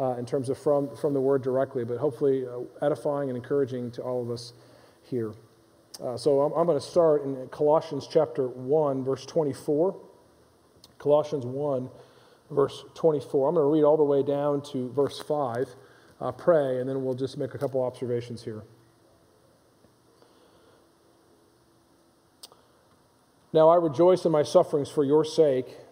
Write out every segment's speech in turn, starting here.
uh, in terms of from, from the word directly, but hopefully uh, edifying and encouraging to all of us here. Uh, so I'm, I'm going to start in Colossians chapter 1, verse 24. Colossians 1, verse 24. I'm going to read all the way down to verse 5, uh, pray, and then we'll just make a couple observations here. Now I rejoice in my sufferings for your sake,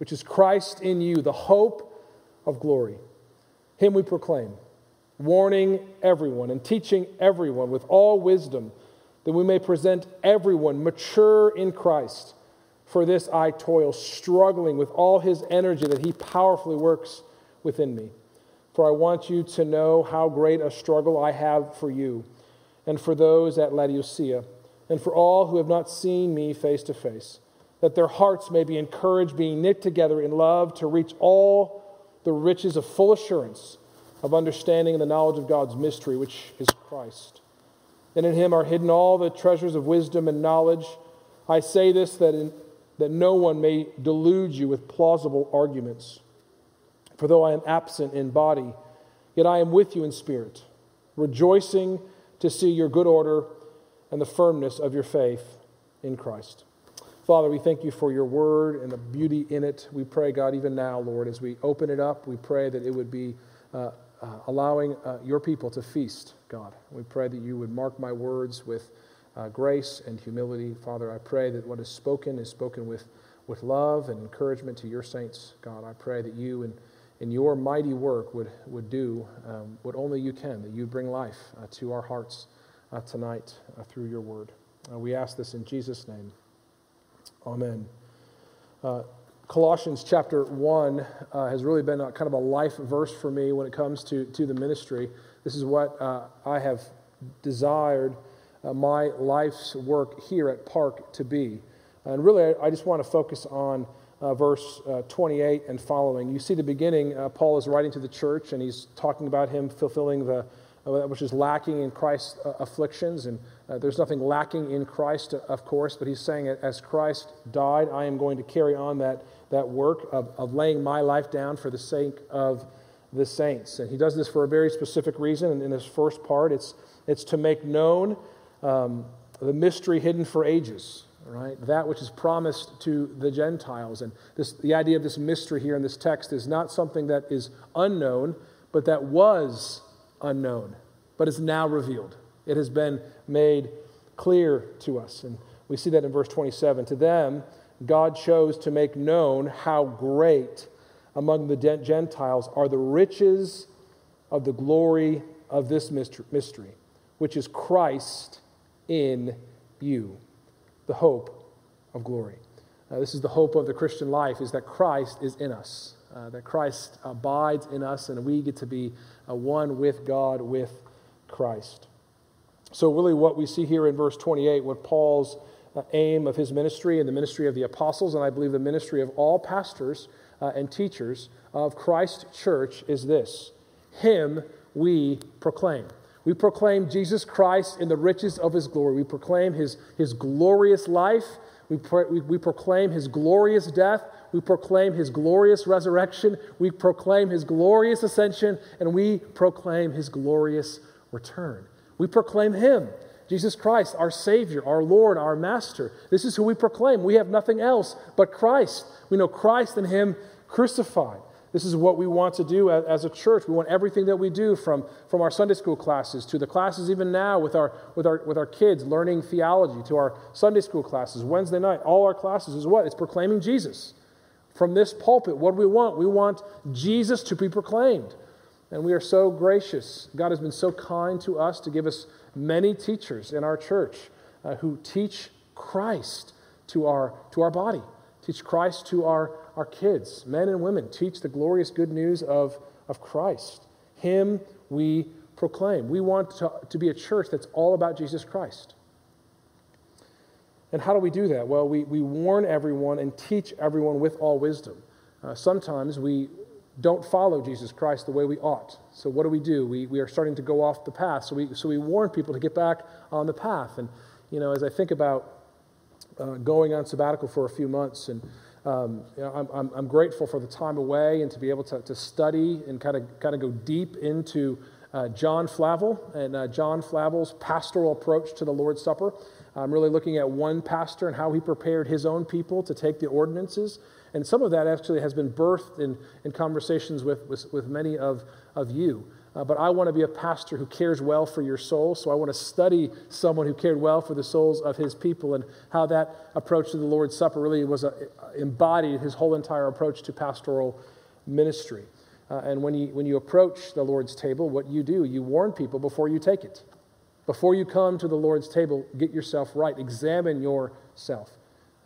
which is Christ in you, the hope of glory. Him we proclaim, warning everyone and teaching everyone with all wisdom, that we may present everyone mature in Christ. For this I toil, struggling with all his energy that he powerfully works within me. For I want you to know how great a struggle I have for you and for those at Laodicea and for all who have not seen me face to face, that their hearts may be encouraged, being knit together in love, to reach all the riches of full assurance of understanding and the knowledge of God's mystery, which is Christ. And in him are hidden all the treasures of wisdom and knowledge. I say this that, in, that no one may delude you with plausible arguments. For though I am absent in body, yet I am with you in spirit, rejoicing to see your good order and the firmness of your faith in Christ. Father, we thank you for your word and the beauty in it. We pray, God, even now, Lord, as we open it up, we pray that it would be uh, uh, allowing uh, your people to feast, God. We pray that you would mark my words with uh, grace and humility. Father, I pray that what is spoken is spoken with, with love and encouragement to your saints, God. I pray that you and in your mighty work would, would do um, what only you can, that you bring life uh, to our hearts uh, tonight through your word. We ask this in Jesus' name. Amen. Uh, Colossians chapter 1 uh, has really been a, kind of a life verse for me when it comes to, to the ministry. This is what uh, I have desired my life's work here at Park to be. And really, I, I just want to focus on uh, verse uh, 28 and following. You see the beginning, uh, Paul is writing to the church and he's talking about him fulfilling the, uh, which is lacking in Christ's uh, afflictions. And uh, there's nothing lacking in Christ, of course, but he's saying as Christ died, I am going to carry on that, that work of, of laying my life down for the sake of the saints. And he does this for a very specific reason. And in this first part, it's, it's to make known um, the mystery hidden for ages. Right? That which is promised to the Gentiles. And this, the idea of this mystery here in this text is not something that is unknown, but that was unknown, but is now revealed. It has been made clear to us. And we see that in verse 27. To them, God chose to make known how great among the Gentiles are the riches of the glory of this mystery, which is Christ in you, the hope of glory. Uh, this is the hope of the Christian life, is that Christ is in us, uh, that Christ abides in us, and we get to be uh, one with God, with Christ. So, really, what we see here in verse 28, what Paul's uh, aim of his ministry and the ministry of the apostles, and I believe the ministry of all pastors uh, and teachers of Christ Church is this Him we proclaim. We proclaim Jesus Christ in the riches of his glory. We proclaim his, his glorious life. We, pro- we, we proclaim his glorious death. We proclaim his glorious resurrection. We proclaim his glorious ascension. And we proclaim his glorious return. We proclaim him, Jesus Christ, our Savior, our Lord, our Master. This is who we proclaim. We have nothing else but Christ. We know Christ and him crucified. This is what we want to do as a church. We want everything that we do from, from our Sunday school classes to the classes even now with our, with, our, with our kids learning theology to our Sunday school classes, Wednesday night. All our classes is what? It's proclaiming Jesus. From this pulpit, what do we want? We want Jesus to be proclaimed. And we are so gracious. God has been so kind to us to give us many teachers in our church uh, who teach Christ to our, to our body, teach Christ to our, our kids, men and women, teach the glorious good news of, of Christ. Him we proclaim. We want to, to be a church that's all about Jesus Christ. And how do we do that? Well, we, we warn everyone and teach everyone with all wisdom. Uh, sometimes we don't follow Jesus Christ the way we ought. So, what do we do? We, we are starting to go off the path. So we, so we warn people to get back on the path. And, you know, as I think about uh, going on sabbatical for a few months, and um, you know, I'm, I'm, grateful for the time away and to be able to, to study and kind of, kind of go deep into uh, John Flavel and uh, John Flavel's pastoral approach to the Lord's Supper. I'm really looking at one pastor and how he prepared his own people to take the ordinances. And some of that actually has been birthed in, in conversations with, with, with many of, of you. Uh, but I want to be a pastor who cares well for your soul. So I want to study someone who cared well for the souls of his people and how that approach to the Lord's Supper really was a, embodied his whole entire approach to pastoral ministry. Uh, and when you, when you approach the Lord's table, what you do, you warn people before you take it. Before you come to the Lord's table, get yourself right, examine yourself.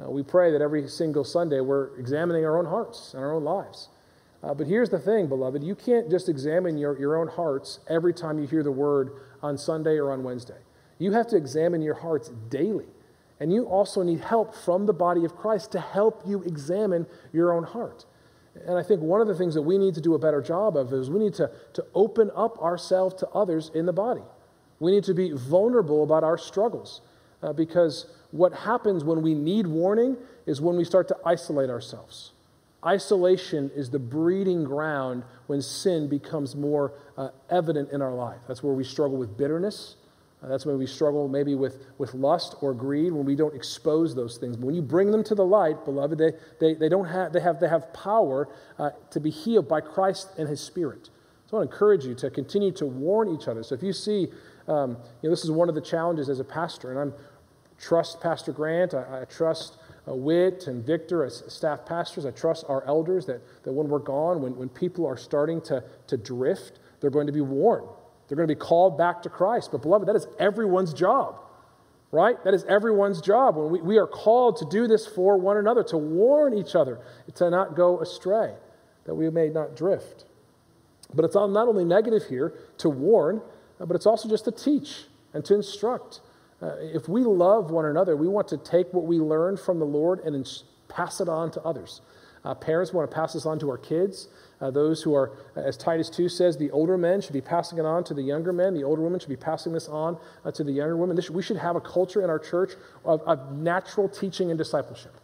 Uh, we pray that every single Sunday we're examining our own hearts and our own lives. Uh, but here's the thing, beloved you can't just examine your, your own hearts every time you hear the word on Sunday or on Wednesday. You have to examine your hearts daily. And you also need help from the body of Christ to help you examine your own heart. And I think one of the things that we need to do a better job of is we need to, to open up ourselves to others in the body. We need to be vulnerable about our struggles uh, because what happens when we need warning is when we start to isolate ourselves. Isolation is the breeding ground when sin becomes more uh, evident in our life. That's where we struggle with bitterness. Uh, that's when we struggle maybe with, with lust or greed, when we don't expose those things. But when you bring them to the light, beloved, they, they, they, don't have, they, have, they have power uh, to be healed by Christ and His Spirit. So I want to encourage you to continue to warn each other. So if you see, um, you know, this is one of the challenges as a pastor, and I trust Pastor Grant, I, I trust uh, Whit and Victor as staff pastors. I trust our elders that, that when we're gone, when, when people are starting to, to drift, they're going to be warned. They're going to be called back to Christ. But, beloved, that is everyone's job, right? That is everyone's job. When we, we are called to do this for one another, to warn each other, to not go astray, that we may not drift. But it's not only negative here to warn, but it's also just to teach and to instruct. Uh, if we love one another, we want to take what we learn from the Lord and ins- pass it on to others. Uh, parents want to pass this on to our kids. Uh, those who are, as Titus 2 says, the older men should be passing it on to the younger men. The older women should be passing this on uh, to the younger women. This, we should have a culture in our church of, of, natural teaching and discipleship,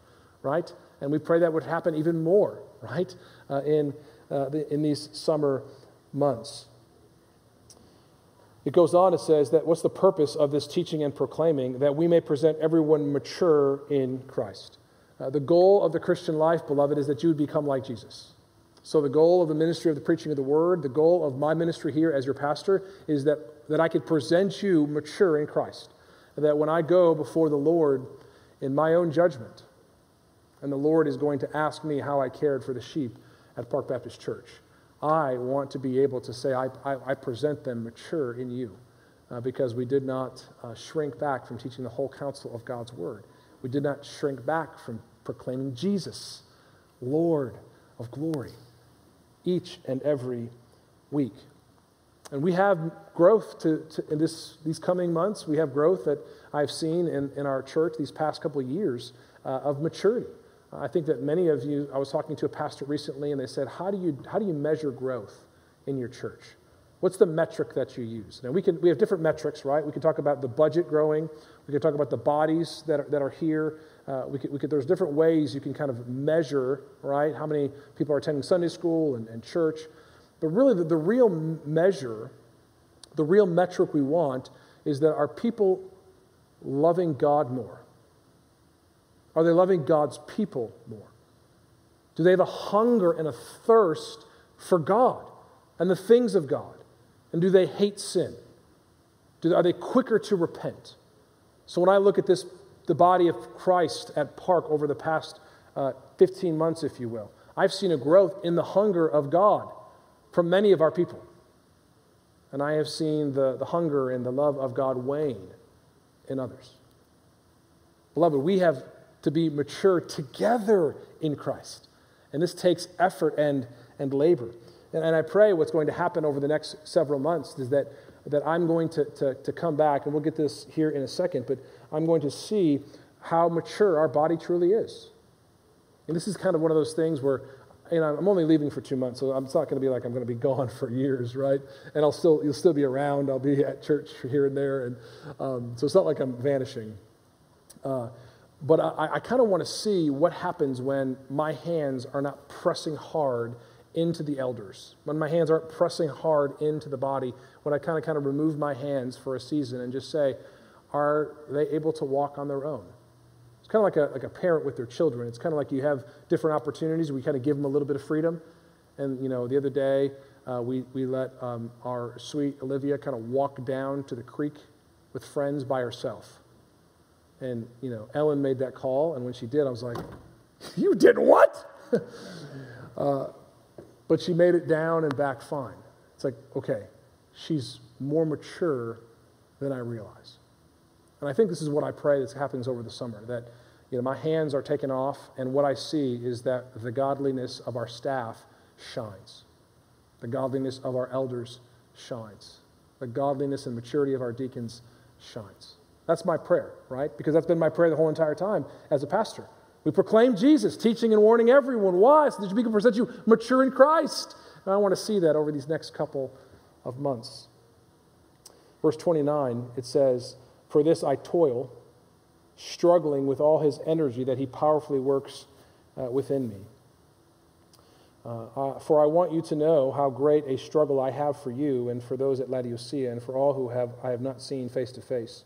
right? And we pray that would happen even more, right, uh, in, uh, the, in these summer months. It goes on, it says that what's the purpose of this teaching and proclaiming? That we may present everyone mature in Christ. Uh, the goal of the Christian life, beloved, is that you would become like Jesus. So, the goal of the ministry of the preaching of the word, the goal of my ministry here as your pastor, is that, that I could present you mature in Christ. That when I go before the Lord in my own judgment, and the Lord is going to ask me how I cared for the sheep at Park Baptist Church, I want to be able to say, I, I, I present them mature in you uh, because we did not uh, shrink back from teaching the whole counsel of God's word. We did not shrink back from proclaiming Jesus, Lord of glory, each and every week. And we have growth to, to, in this, these coming months. We have growth that I've seen in, in our church these past couple of years uh, of maturity. I think that many of you, I was talking to a pastor recently, and they said, How do you, how do you measure growth in your church? What's the metric that you use? Now, we, can, we have different metrics, right? We can talk about the budget growing, we can talk about the bodies that are, that are here. Uh, we could, we could, there's different ways you can kind of measure, right? How many people are attending Sunday school and, and church. But really, the, the real measure, the real metric we want is that are people loving God more? Are they loving God's people more? Do they have a hunger and a thirst for God and the things of God? And do they hate sin? Do, are they quicker to repent? So when I look at this, the body of Christ at Park over the past uh, 15 months, if you will, I've seen a growth in the hunger of God from many of our people. And I have seen the, the hunger and the love of God wane in others. Beloved, we have to be mature together in Christ. And this takes effort and, and labor. And, and I pray what's going to happen over the next several months is that, that I'm going to, to, to come back, and we'll get this here in a second, but I'm going to see how mature our body truly is. And this is kind of one of those things where you know, I'm only leaving for two months, so it's not going to be like I'm going to be gone for years, right? And I'll still, you'll still be around. I'll be at church here and there, and um, so it's not like I'm vanishing. Uh, but I, I kind of want to see what happens when my hands are not pressing hard into the elders, when my hands aren't pressing hard into the body, when I kind of kind of remove my hands for a season and just say, are they able to walk on their own? It's kind of like a, like a parent with their children. It's kind of like you have different opportunities. We kind of give them a little bit of freedom. And, you know, the other day, uh, we, we let um, our sweet Olivia kind of walk down to the creek with friends by herself. And, you know, Ellen made that call, and when she did, I was like, You did what? uh, but she made it down and back fine. It's like, okay, she's more mature than I realize. And I think this is what I pray that happens over the summer that you know, my hands are taken off, and what I see is that the godliness of our staff shines. The godliness of our elders shines. The godliness and maturity of our deacons shines. That's my prayer, right? Because that's been my prayer the whole entire time as a pastor. We proclaim Jesus, teaching and warning everyone. Why? So that we can present you mature in Christ. And I want to see that over these next couple of months. Verse 29, it says, For this I toil, struggling with all his energy that he powerfully works uh, within me. Uh, uh, for I want you to know how great a struggle I have for you and for those at Laodicea and for all who have I have not seen face to face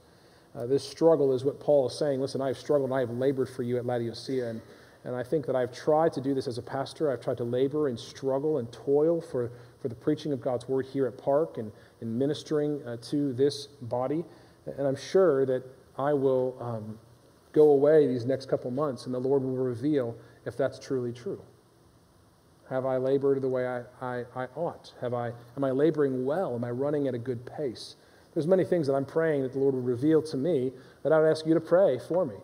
uh, this struggle is what Paul is saying. Listen, I have struggled and I have labored for you at Laodicea. And, and I think that I've tried to do this as a pastor. I've tried to labor and struggle and toil for, for the preaching of God's word here at Park and, and ministering uh, to this body. And I'm sure that I will um, go away these next couple months and the Lord will reveal if that's truly true. Have I labored the way I, I, I ought? Have I, am I laboring well? Am I running at a good pace? There's many things that I'm praying that the Lord would reveal to me that I would ask you to pray for me.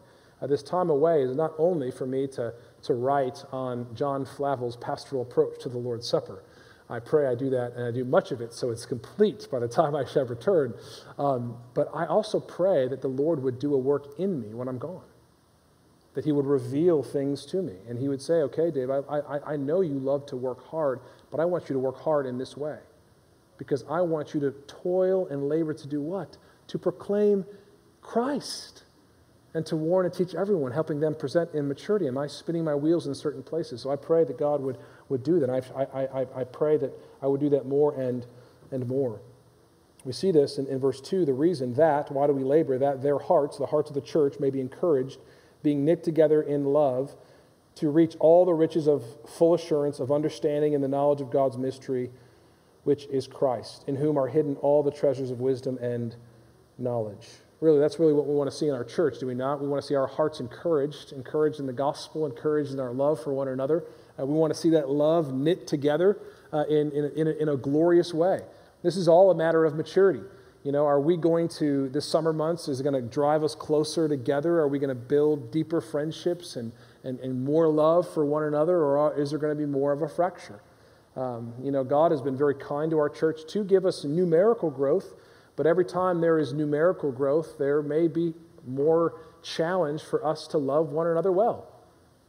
Uh, this time away is not only for me to, to write on John Flavel's pastoral approach to the Lord's Supper. I pray I do that and I do much of it so it's complete by the time I shall return. Um, but I also pray that the Lord would do a work in me when I'm gone. That he would reveal things to me. And he would say, okay, Dave, I, I, I know you love to work hard, but I want you to work hard in this way because I want you to toil and labor to do what? To proclaim Christ and to warn and teach everyone, helping them present in maturity. Am I spinning my wheels in certain places? So I pray that God would, would do that. I, I, I, I pray that I would do that more and, and more. We see this in, in verse 2 the reason that, why do we labor? That their hearts, the hearts of the church, may be encouraged, being knit together in love, to reach all the riches of full assurance of understanding and the knowledge of God's mystery which is Christ, in whom are hidden all the treasures of wisdom and knowledge. Really, that's really what we want to see in our church, do we not? We want to see our hearts encouraged, encouraged in the gospel, encouraged in our love for one another. Uh, we want to see that love knit together uh, in, in, in, a, in a glorious way. This is all a matter of maturity. You know, are we going to, this summer months, is it going to drive us closer together? Are we going to build deeper friendships and, and, and more love for one another? Or is there going to be more of a fracture? Um, you know, God has been very kind to our church to give us numerical growth, but every time there is numerical growth, there may be more challenge for us to love one another well,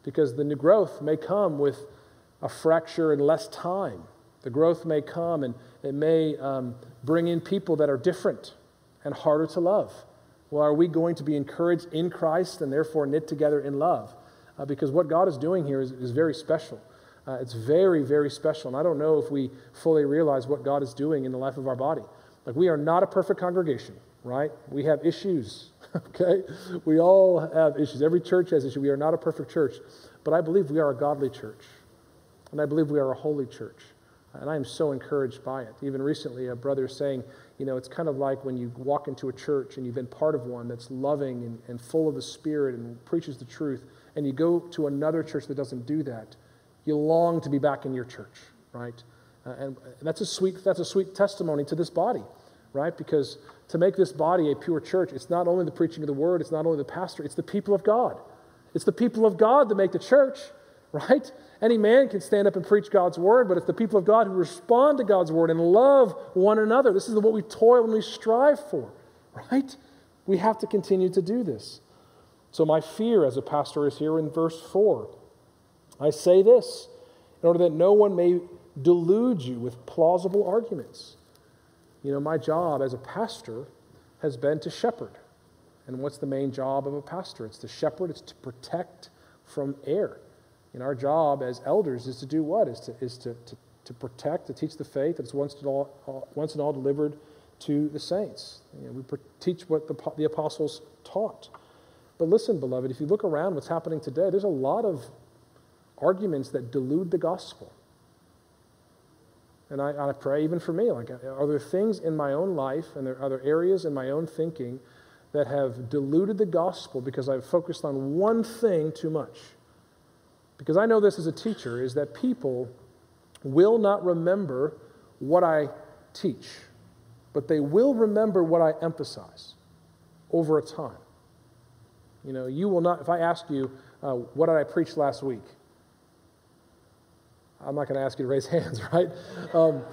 because the new growth may come with a fracture and less time. The growth may come and it may um, bring in people that are different and harder to love. Well, are we going to be encouraged in Christ and therefore knit together in love? Uh, because what God is doing here is, is very special. Uh, it's very, very special. And I don't know if we fully realize what God is doing in the life of our body. Like, we are not a perfect congregation, right? We have issues, okay? We all have issues. Every church has issues. We are not a perfect church, but I believe we are a godly church. And I believe we are a holy church. And I am so encouraged by it. Even recently, a brother saying, you know, it's kind of like when you walk into a church and you've been part of one that's loving and, and full of the Spirit and preaches the truth, and you go to another church that doesn't do that you long to be back in your church, right? Uh, and that's a sweet that's a sweet testimony to this body, right? Because to make this body a pure church, it's not only the preaching of the word, it's not only the pastor, it's the people of God. It's the people of God that make the church, right? Any man can stand up and preach God's word, but it's the people of God who respond to God's word and love one another. This is what we toil and we strive for, right? We have to continue to do this. So, my fear as a pastor is here in verse 4. I say this in order that no one may delude you with plausible arguments. You know, my job as a pastor has been to shepherd. And what's the main job of a pastor? It's to shepherd, it's to protect from error. And our job as elders is to do what? Is to, is to, to, to protect, to teach the faith that's once and all, once and all delivered to the saints. You know, we teach what the, the apostles taught. But listen, beloved, if you look around what's happening today, there's a lot of arguments that delude the gospel. And I, I pray even for me, like, are there things in my own life and there are there areas in my own thinking that have diluted the gospel because I've focused on one thing too much? Because I know this as a teacher, is that people will not remember what I teach, but they will remember what I emphasize over a time. You know, you will not, if I ask you, uh, what did I preach last week? I'm not going to ask you to raise hands, right? Um,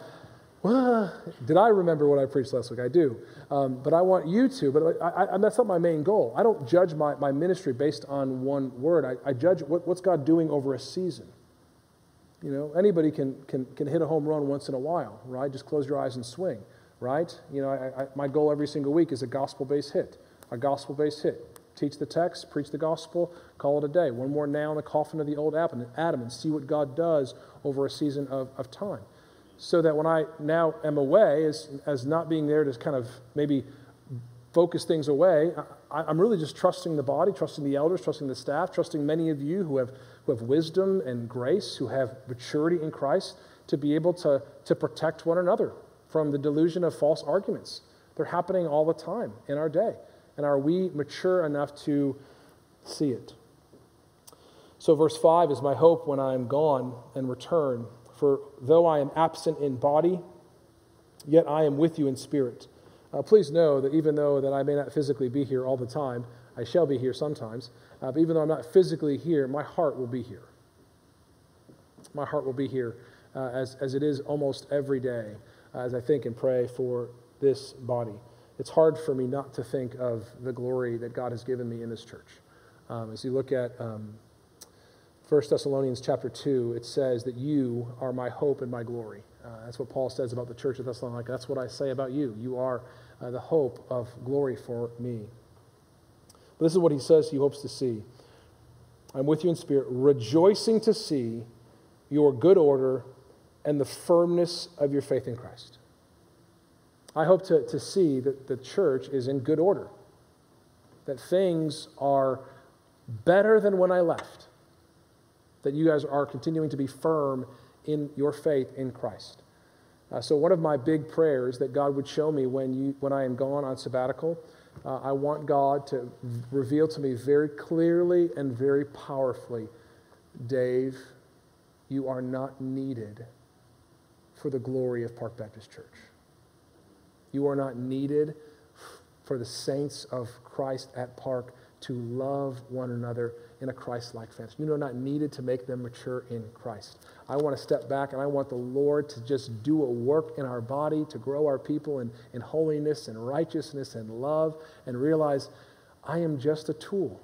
well, did I remember what I preached last week? I do. Um, but I want you to, but I, I, that's not my main goal. I don't judge my, my ministry based on one word. I, I judge what, what's God doing over a season. You know, anybody can, can, can hit a home run once in a while, right? Just close your eyes and swing, right? You know, my goal every single week is a gospel based hit, a gospel based hit teach the text, preach the gospel, call it a day. One more nail in the coffin of the old Adam and see what God does over a season of, of time. So that when I now am away, as, as not being there to kind of maybe focus things away, I, am really just trusting the body, trusting the elders, trusting the staff, trusting many of you who have, who have wisdom and grace, who have maturity in Christ, to be able to, to protect one another from the delusion of false arguments. They're happening all the time in our day. And are we mature enough to see it? So, verse 5 is my hope when I am gone and return. For though I am absent in body, yet I am with you in spirit. Uh, please know that even though that I may not physically be here all the time, I shall be here sometimes. Uh, but even though I'm not physically here, my heart will be here. My heart will be here uh, as, as it is almost every day uh, as I think and pray for this body it's hard for me not to think of the glory that God has given me in this church. Um, as you look at um, 1 Thessalonians chapter 2, it says that you are my hope and my glory. Uh, that's what Paul says about the church of Thessalonica. That's what I say about you. You are uh, the hope of glory for me. But this is what he says he hopes to see. I'm with you in spirit, rejoicing to see your good order and the firmness of your faith in Christ. I hope to, to see that the church is in good order, that things are better than when I left, that you guys are continuing to be firm in your faith in Christ. Uh, so, one of my big prayers that God would show me when, you, when I am gone on sabbatical, uh, I want God to reveal to me very clearly and very powerfully Dave, you are not needed for the glory of Park Baptist Church. You are not needed for the saints of Christ at Park to love one another in a Christ like fashion. You are not needed to make them mature in Christ. I want to step back and I want the Lord to just do a work in our body to grow our people in, in holiness and righteousness and love and realize I am just a tool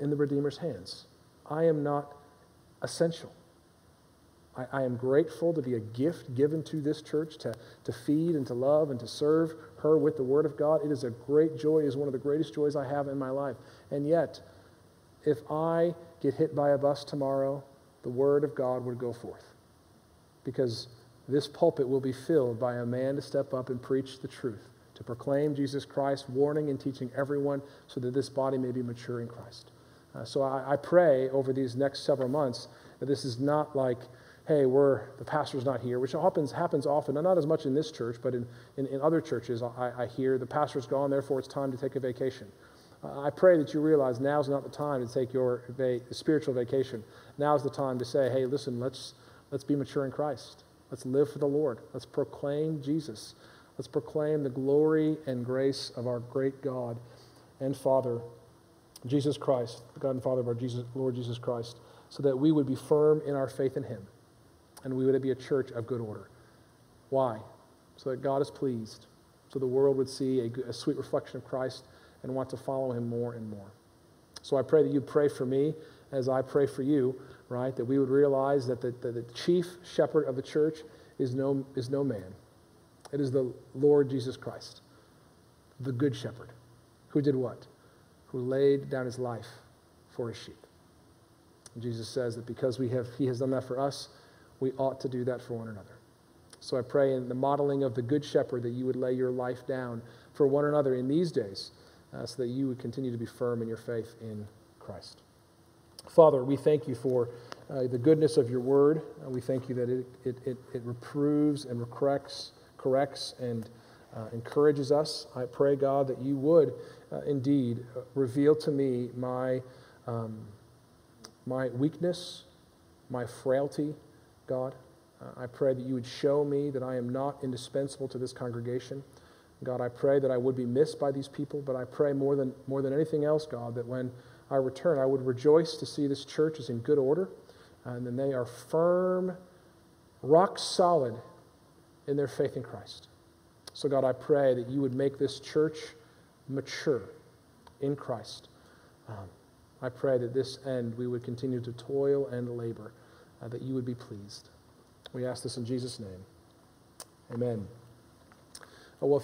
in the Redeemer's hands. I am not essential. I, I, am grateful to be a gift given to this church to, to feed and to love and to serve her with the Word of God. It is a great joy. It is one of the greatest joys I have in my life. And yet, if I get hit by a bus tomorrow, the Word of God would go forth. Because this pulpit will be filled by a man to step up and preach the truth, to proclaim Jesus Christ, warning and teaching everyone so that this body may be mature in Christ. Uh, so I, I pray over these next several months that this is not like hey, we're, the pastor's not here, which happens, happens often, not as much in this church, but in, in, in other churches, I, I, hear the pastor's gone, therefore it's time to take a vacation. I pray that you realize now's not the time to take your va- spiritual vacation. Now's the time to say, hey, listen, let's, let's be mature in Christ. Let's live for the Lord. Let's proclaim Jesus. Let's proclaim the glory and grace of our great God and Father, Jesus Christ, the God and Father of our Jesus, Lord Jesus Christ. so that we would be firm in our faith in him and we would be a church of good order. Why? So that God is pleased, so the world would see a, a sweet reflection of Christ and want to follow him more and more. So I pray that you pray for me as I pray for you, right? That we would realize that the, the, the chief shepherd of the church is no, is no man. It is the Lord Jesus Christ, the good shepherd, who did what? Who laid down his life for his sheep. And Jesus says that because we have, he has done that for us, we ought to do that for one another. So I pray in the modeling of the Good Shepherd that you would lay your life down for one another in these days uh, so that you would continue to be firm in your faith in Christ. Father, we thank you for uh, the goodness of your word. Uh, we thank you that it, it, it, it reproves and corrects, corrects and uh, encourages us. I pray, God, that you would uh, indeed uh, reveal to me my, um, my weakness, my frailty, God. Uh, I pray that you would show me that I am not indispensable to this congregation. God, I pray that I would be missed by these people, but I pray more than, more than anything else, God, that when I return, I would rejoice to see this church is in good order and then they are firm, rock solid in their faith in Christ. So, God, I pray that you would make this church mature in Christ. Um, I pray that this end we would continue to toil and labor uh, that you would be pleased. We ask this in Jesus' name. Amen. Oh, well, if you